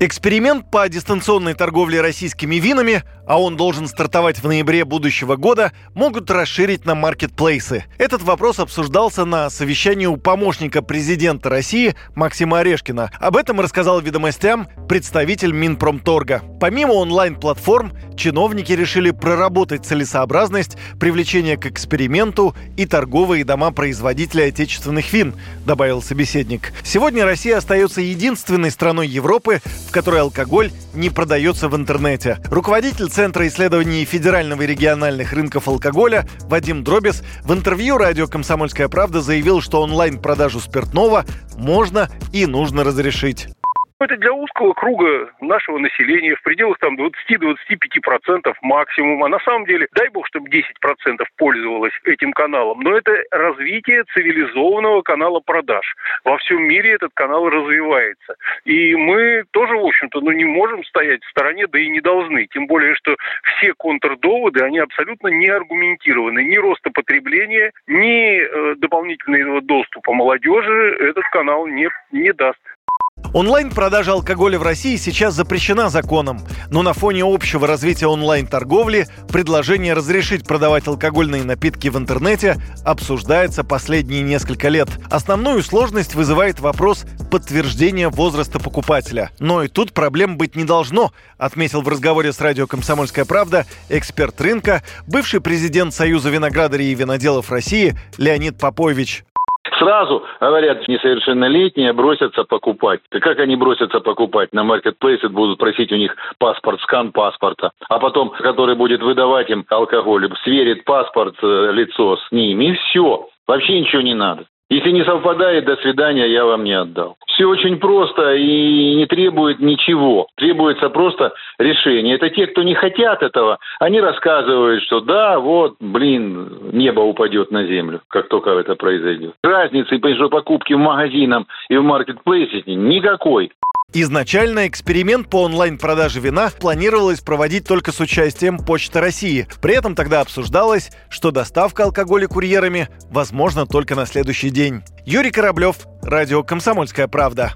Эксперимент по дистанционной торговле российскими винами, а он должен стартовать в ноябре будущего года, могут расширить на маркетплейсы. Этот вопрос обсуждался на совещании у помощника президента России Максима Орешкина. Об этом рассказал ведомостям представитель Минпромторга. Помимо онлайн-платформ, чиновники решили проработать целесообразность привлечения к эксперименту и торговые дома производителей отечественных вин, добавил собеседник. Сегодня Россия остается единственной страной Европы, в которой алкоголь не продается в интернете. Руководитель Центра исследований федерального и региональных рынков алкоголя Вадим Дробис в интервью радио «Комсомольская правда» заявил, что онлайн-продажу спиртного можно и нужно разрешить. Это для узкого круга нашего населения в пределах там 20-25% максимум. А на самом деле, дай бог, чтобы 10% пользовалось этим каналом. Но это развитие цивилизованного канала продаж. Во всем мире этот канал развивается. И мы тоже, в общем-то, ну, не можем стоять в стороне, да и не должны. Тем более, что все контрдоводы, они абсолютно не аргументированы. Ни роста потребления, ни э, дополнительного доступа молодежи этот канал не, не даст. Онлайн-продажа алкоголя в России сейчас запрещена законом, но на фоне общего развития онлайн-торговли предложение разрешить продавать алкогольные напитки в интернете обсуждается последние несколько лет. Основную сложность вызывает вопрос подтверждения возраста покупателя. Но и тут проблем быть не должно, отметил в разговоре с радио «Комсомольская правда» эксперт рынка, бывший президент Союза виноградарей и виноделов России Леонид Попович. Сразу, говорят, несовершеннолетние бросятся покупать. И как они бросятся покупать? На маркетплейсе будут просить у них паспорт, скан паспорта. А потом, который будет выдавать им алкоголь, сверит паспорт, э, лицо с ними, и все. Вообще ничего не надо. Если не совпадает, до свидания, я вам не отдал. Все очень просто и не требует ничего. Требуется просто решение. Это те, кто не хотят этого, они рассказывают, что да, вот, блин, небо упадет на землю, как только это произойдет. Разницы между покупки в магазином и в маркетплейсе никакой. Изначально эксперимент по онлайн-продаже вина планировалось проводить только с участием Почты России. При этом тогда обсуждалось, что доставка алкоголя курьерами возможна только на следующий день. Юрий Кораблев, Радио «Комсомольская правда».